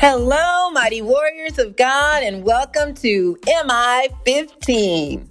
Hello, mighty warriors of God, and welcome to MI 15.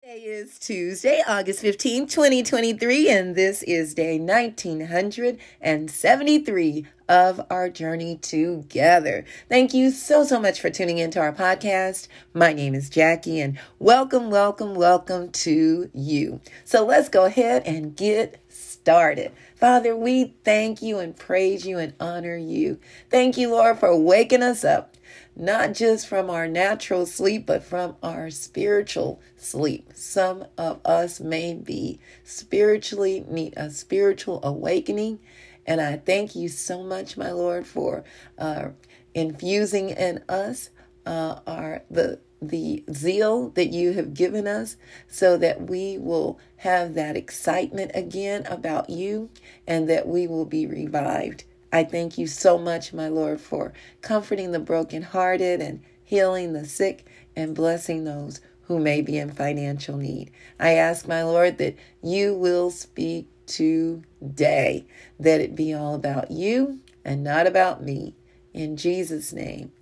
Today is Tuesday, August 15, 2023, and this is day 1973 of our journey together. Thank you so, so much for tuning into our podcast. My name is Jackie, and welcome, welcome, welcome to you. So let's go ahead and get started. Father, we thank you and praise you and honor you. Thank you, Lord, for waking us up, not just from our natural sleep, but from our spiritual sleep. Some of us may be spiritually need a spiritual awakening. And I thank you so much, my Lord, for uh, infusing in us uh, our the the zeal that you have given us so that we will have that excitement again about you and that we will be revived. I thank you so much, my Lord, for comforting the brokenhearted and healing the sick and blessing those who may be in financial need. I ask, my Lord, that you will speak today, that it be all about you and not about me. In Jesus' name,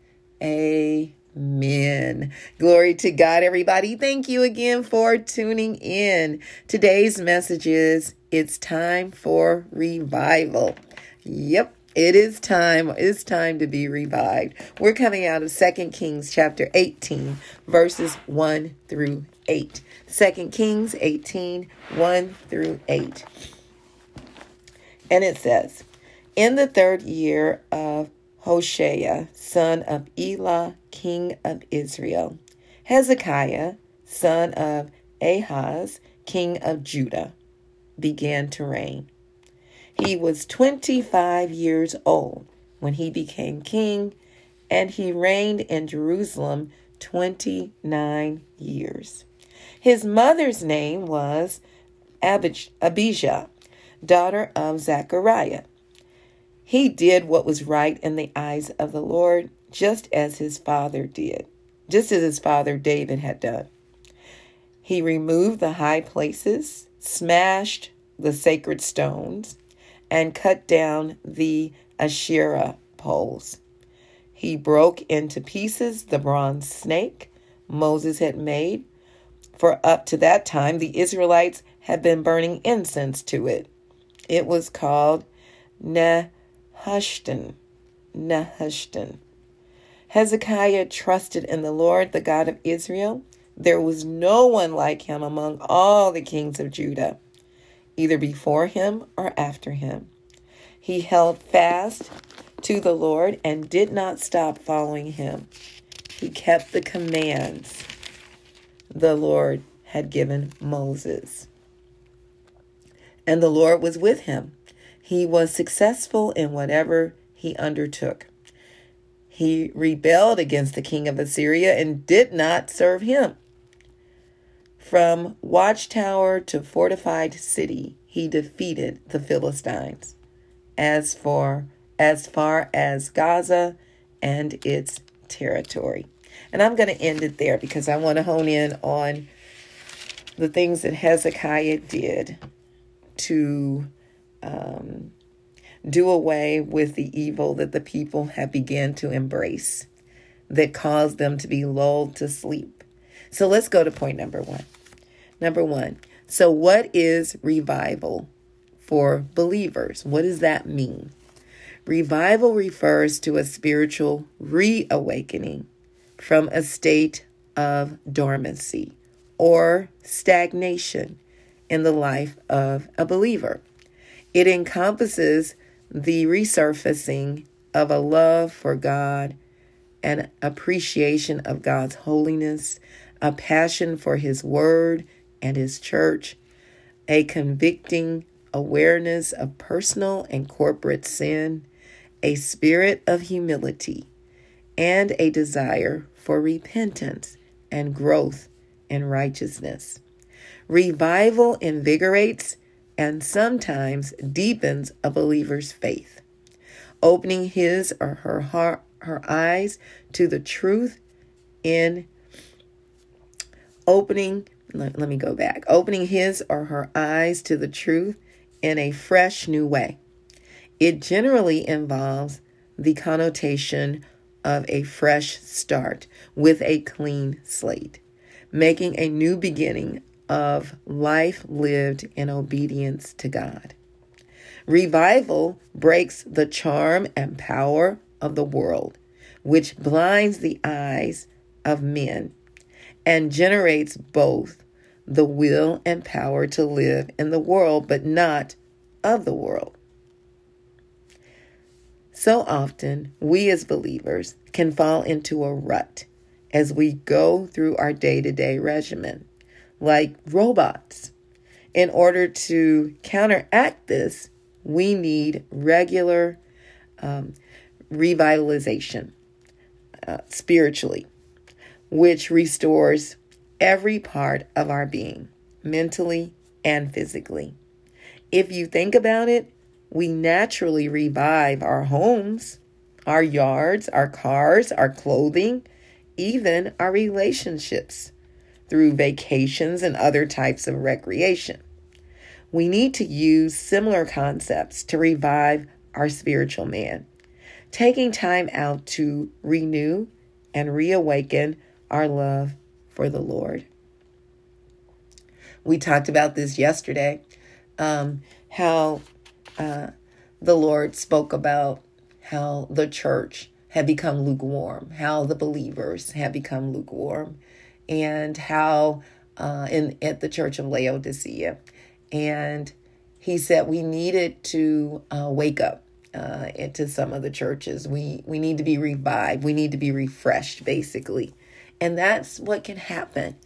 amen. Amen. Glory to God, everybody. Thank you again for tuning in. Today's message is it's time for revival. Yep. It is time. It's time to be revived. We're coming out of Second Kings chapter 18, verses 1 through 8. 2 Kings 18, 1 through 8. And it says, In the third year of Hoshea, son of Elah, king of Israel, Hezekiah, son of Ahaz, king of Judah, began to reign. He was 25 years old when he became king, and he reigned in Jerusalem 29 years. His mother's name was Abijah, daughter of Zechariah. He did what was right in the eyes of the Lord, just as his father did, just as his father David had done. He removed the high places, smashed the sacred stones, and cut down the Asherah poles. He broke into pieces the bronze snake Moses had made, for up to that time the Israelites had been burning incense to it. It was called Neh Nehushtan. Nehushtan. Hezekiah trusted in the Lord, the God of Israel. There was no one like him among all the kings of Judah, either before him or after him. He held fast to the Lord and did not stop following him. He kept the commands the Lord had given Moses. And the Lord was with him he was successful in whatever he undertook. He rebelled against the king of Assyria and did not serve him. From watchtower to fortified city, he defeated the Philistines. As for as far as Gaza and its territory. And I'm going to end it there because I want to hone in on the things that Hezekiah did to um, do away with the evil that the people have begun to embrace that caused them to be lulled to sleep. So let's go to point number one. Number one. So, what is revival for believers? What does that mean? Revival refers to a spiritual reawakening from a state of dormancy or stagnation in the life of a believer. It encompasses the resurfacing of a love for God, an appreciation of God's holiness, a passion for His Word and His church, a convicting awareness of personal and corporate sin, a spirit of humility, and a desire for repentance and growth in righteousness. Revival invigorates and sometimes deepens a believer's faith, opening his or her heart, her eyes to the truth in opening let, let me go back opening his or her eyes to the truth in a fresh new way. It generally involves the connotation of a fresh start with a clean slate, making a new beginning of life lived in obedience to God. Revival breaks the charm and power of the world, which blinds the eyes of men and generates both the will and power to live in the world, but not of the world. So often, we as believers can fall into a rut as we go through our day to day regimen, like robots. In order to counteract this, we need regular um, revitalization uh, spiritually, which restores every part of our being, mentally and physically. If you think about it, we naturally revive our homes, our yards, our cars, our clothing, even our relationships through vacations and other types of recreation. We need to use similar concepts to revive our spiritual man, taking time out to renew and reawaken our love for the Lord. We talked about this yesterday um, how uh, the Lord spoke about how the church had become lukewarm, how the believers had become lukewarm, and how uh, in at the church of Laodicea and he said we needed to uh, wake up uh, into some of the churches. We we need to be revived. We need to be refreshed, basically, and that's what can happen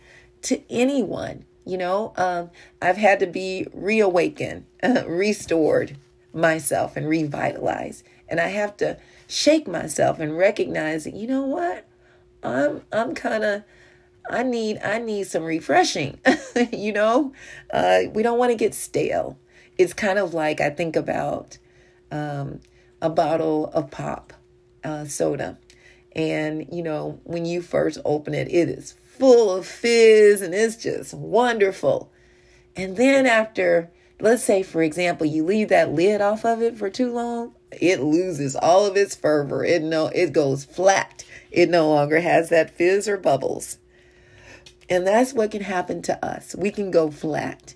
to anyone. You know, um, I've had to be reawakened, restored myself, and revitalized, and I have to shake myself and recognize that you know what, I'm I'm kind of I need I need some refreshing. you know, uh, we don't want to get stale. It's kind of like I think about um, a bottle of pop uh, soda, and you know when you first open it, it is full of fizz and it's just wonderful. And then after, let's say for example, you leave that lid off of it for too long, it loses all of its fervor. It no, it goes flat. It no longer has that fizz or bubbles. And that's what can happen to us. We can go flat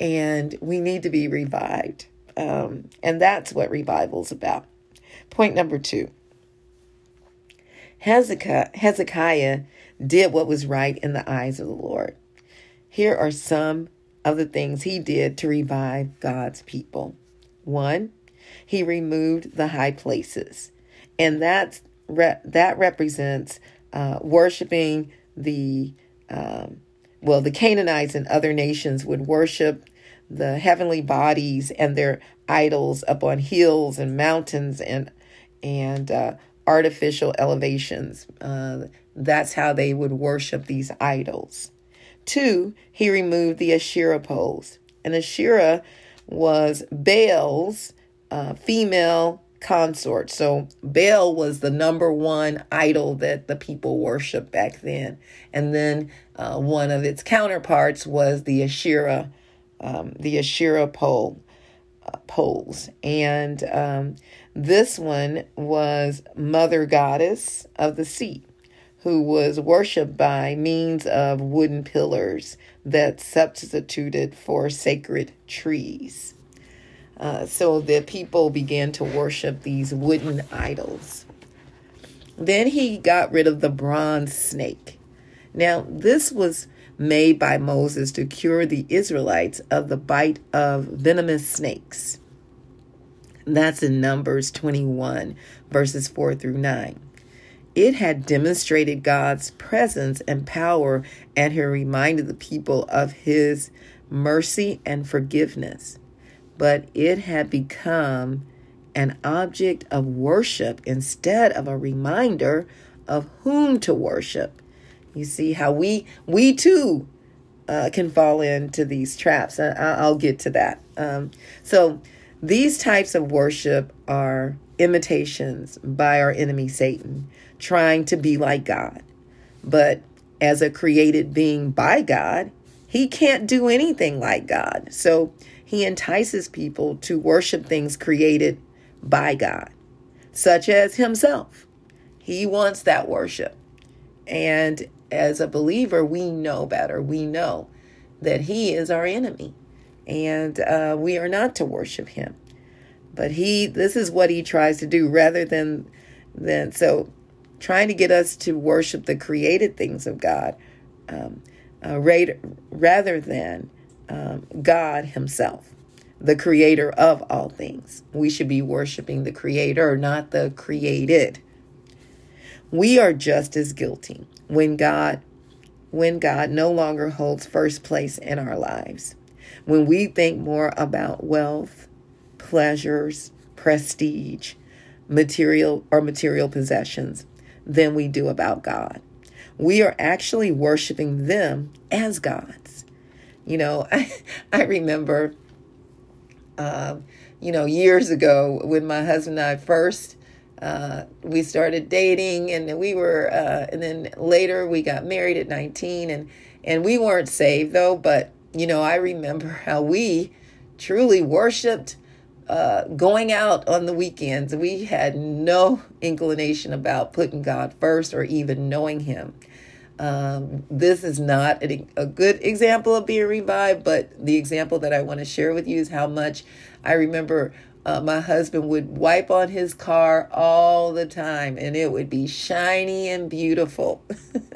and we need to be revived. Um, and that's what revival's about. Point number two Hezekiah, Hezekiah did what was right in the eyes of the Lord. Here are some of the things he did to revive God's people. One, he removed the high places, and that's that represents uh, worshiping the um, well, the Canaanites and other nations would worship the heavenly bodies and their idols up on hills and mountains and and uh, artificial elevations. Uh, that's how they would worship these idols. Two, he removed the Asherah poles. And Asherah was Baal's uh, female consort. So Baal was the number one idol that the people worshiped back then. And then uh, one of its counterparts was the Asherah, um, the Asherah pole, uh, poles. And um, this one was Mother Goddess of the Sea, who was worshipped by means of wooden pillars that substituted for sacred trees. Uh, so the people began to worship these wooden idols. Then he got rid of the bronze snake. Now, this was made by Moses to cure the Israelites of the bite of venomous snakes. That's in Numbers 21, verses 4 through 9. It had demonstrated God's presence and power and had reminded the people of his mercy and forgiveness but it had become an object of worship instead of a reminder of whom to worship. You see how we we too uh, can fall into these traps. I, will get to that. Um, so these types of worship are imitations by our enemy Satan, trying to be like God. But as a created being by God, he can't do anything like God. So he entices people to worship things created by God, such as Himself. He wants that worship. And as a believer, we know better. We know that He is our enemy and uh, we are not to worship Him. But He, this is what He tries to do rather than, than so trying to get us to worship the created things of God um, uh, rather than um, God Himself, the creator of all things. We should be worshiping the creator, not the created. We are just as guilty when God when God no longer holds first place in our lives. When we think more about wealth, pleasures, prestige, material or material possessions than we do about God. We are actually worshiping them as gods. You know, I, I remember, uh, you know, years ago when my husband and I first uh, we started dating, and we were, uh, and then later we got married at 19, and and we weren't saved though. But you know, I remember how we truly worshipped uh, going out on the weekends, we had no inclination about putting God first or even knowing Him. Um, this is not a, a, good example of being revived, but the example that I want to share with you is how much I remember uh, my husband would wipe on his car all the time and it would be shiny and beautiful.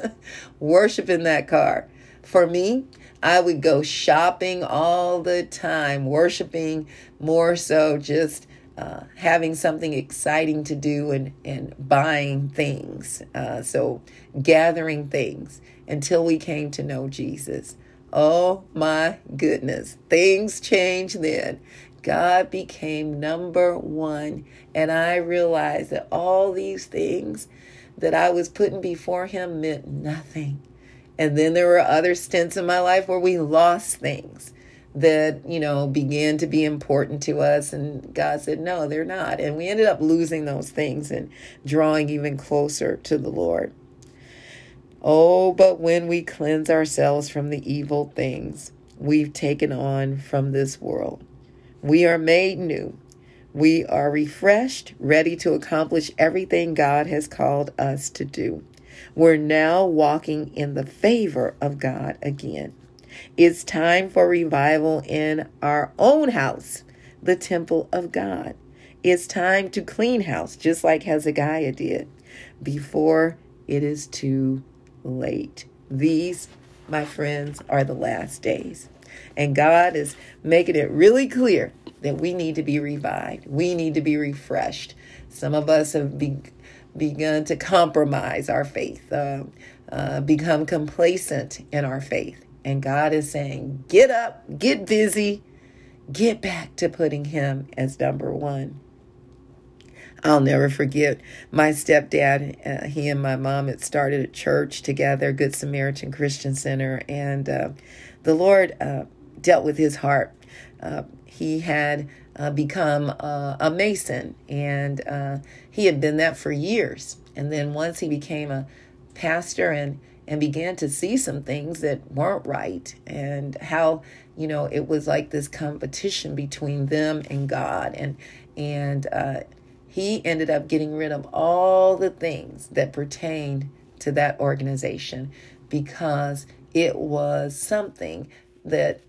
Worshiping that car. For me, I would go shopping all the time, worshiping more so just uh, having something exciting to do and, and buying things. Uh, so, gathering things until we came to know Jesus. Oh my goodness, things changed then. God became number one, and I realized that all these things that I was putting before Him meant nothing. And then there were other stints in my life where we lost things that, you know, began to be important to us. And God said, no, they're not. And we ended up losing those things and drawing even closer to the Lord. Oh, but when we cleanse ourselves from the evil things we've taken on from this world, we are made new. We are refreshed, ready to accomplish everything God has called us to do. We're now walking in the favor of God again. It's time for revival in our own house, the temple of God. It's time to clean house, just like Hezekiah did, before it is too late. These, my friends, are the last days. And God is making it really clear that we need to be revived. We need to be refreshed. Some of us have been begun to compromise our faith, uh, uh, become complacent in our faith. And God is saying, get up, get busy, get back to putting Him as number one. I'll never forget my stepdad. Uh, he and my mom had started a church together, Good Samaritan Christian Center, and uh, the Lord uh, dealt with his heart. Uh, he had uh, become uh, a mason, and he had been that for years. And then once he became a pastor and and began to see some things that weren't right, and how you know it was like this competition between them and God, and and uh, he ended up getting rid of all the things that pertained to that organization because it was something that,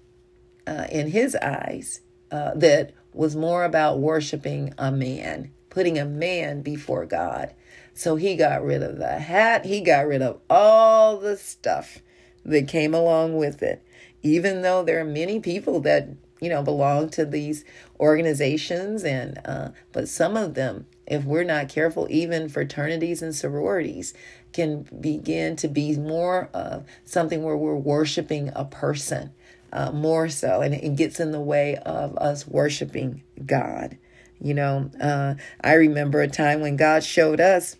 uh, in his eyes, uh, that was more about worshiping a man, putting a man before God. So he got rid of the hat, he got rid of all the stuff that came along with it. Even though there are many people that, you know, belong to these organizations and uh, but some of them if we're not careful even fraternities and sororities can begin to be more of something where we're worshiping a person uh, more so, and it gets in the way of us worshiping God. You know, uh, I remember a time when God showed us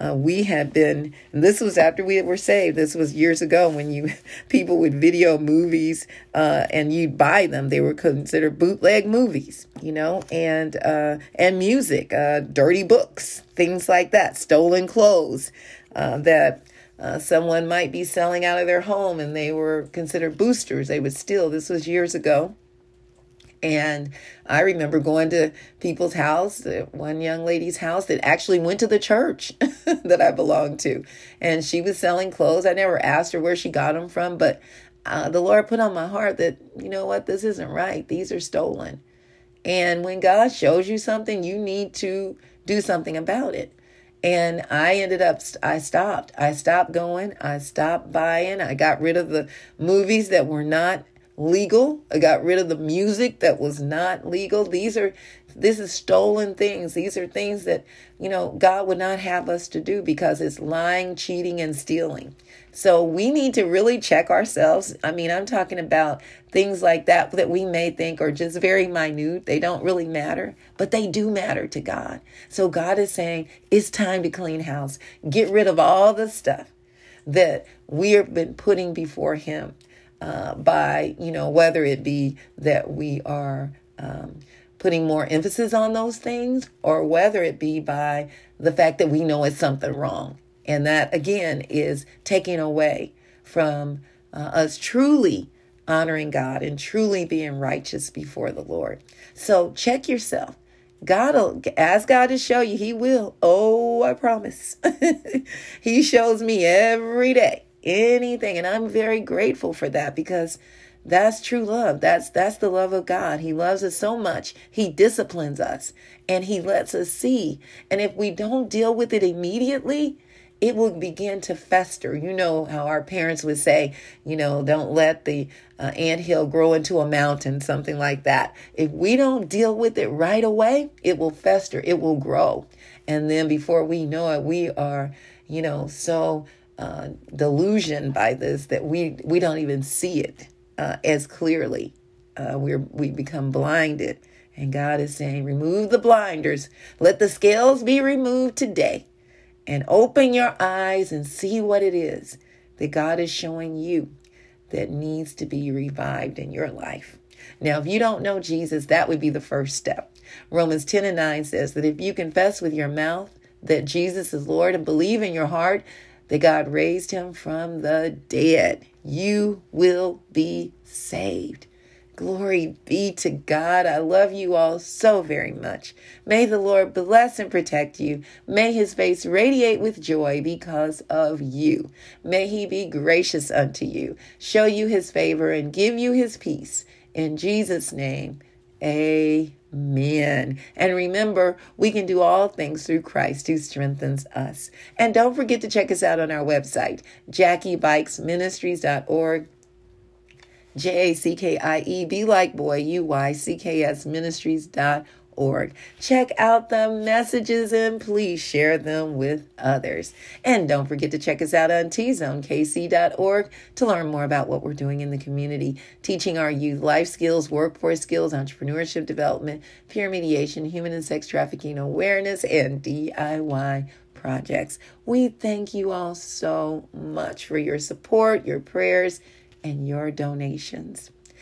uh, we had been this was after we were saved this was years ago when you people would video movies uh, and you'd buy them they were considered bootleg movies you know and uh, and music uh, dirty books things like that stolen clothes uh, that uh, someone might be selling out of their home and they were considered boosters. They would steal. This was years ago. And I remember going to people's house, uh, one young lady's house that actually went to the church that I belonged to. And she was selling clothes. I never asked her where she got them from, but uh, the Lord put on my heart that, you know what, this isn't right. These are stolen. And when God shows you something, you need to do something about it. And I ended up, I stopped. I stopped going. I stopped buying. I got rid of the movies that were not legal. I got rid of the music that was not legal. These are this is stolen things. These are things that, you know, God would not have us to do because it's lying, cheating and stealing. So we need to really check ourselves. I mean, I'm talking about things like that that we may think are just very minute. They don't really matter, but they do matter to God. So God is saying, it's time to clean house. Get rid of all the stuff that we have been putting before him uh, by, you know, whether it be that we are um, putting more emphasis on those things or whether it be by the fact that we know it's something wrong. And that, again, is taking away from uh, us truly honoring God and truly being righteous before the Lord. So check yourself. God will ask God to show you, He will. Oh, I promise. he shows me every day anything. And I'm very grateful for that because that's true love. That's that's the love of God. He loves us so much. He disciplines us and he lets us see. And if we don't deal with it immediately, it will begin to fester. You know how our parents would say, you know, don't let the uh, ant hill grow into a mountain, something like that. If we don't deal with it right away, it will fester, it will grow. And then before we know it, we are, you know, so uh, delusion by this that we we don't even see it uh, as clearly. Uh, we we become blinded, and God is saying, "Remove the blinders. Let the scales be removed today, and open your eyes and see what it is that God is showing you that needs to be revived in your life." Now, if you don't know Jesus, that would be the first step. Romans 10 and 9 says that if you confess with your mouth that Jesus is Lord and believe in your heart that God raised him from the dead. You will be saved. Glory be to God. I love you all so very much. May the Lord bless and protect you. May his face radiate with joy because of you. May he be gracious unto you, show you his favor, and give you his peace. In Jesus' name, amen. Amen. And remember, we can do all things through Christ who strengthens us. And don't forget to check us out on our website, jackiebuycksministries.org. J A C K I E, be like boy, U Y C K S ministries.org org. Check out the messages and please share them with others. And don't forget to check us out on tzonekc.org to learn more about what we're doing in the community, teaching our youth life skills, workforce skills, entrepreneurship development, peer mediation, human and sex trafficking awareness, and DIY projects. We thank you all so much for your support, your prayers, and your donations.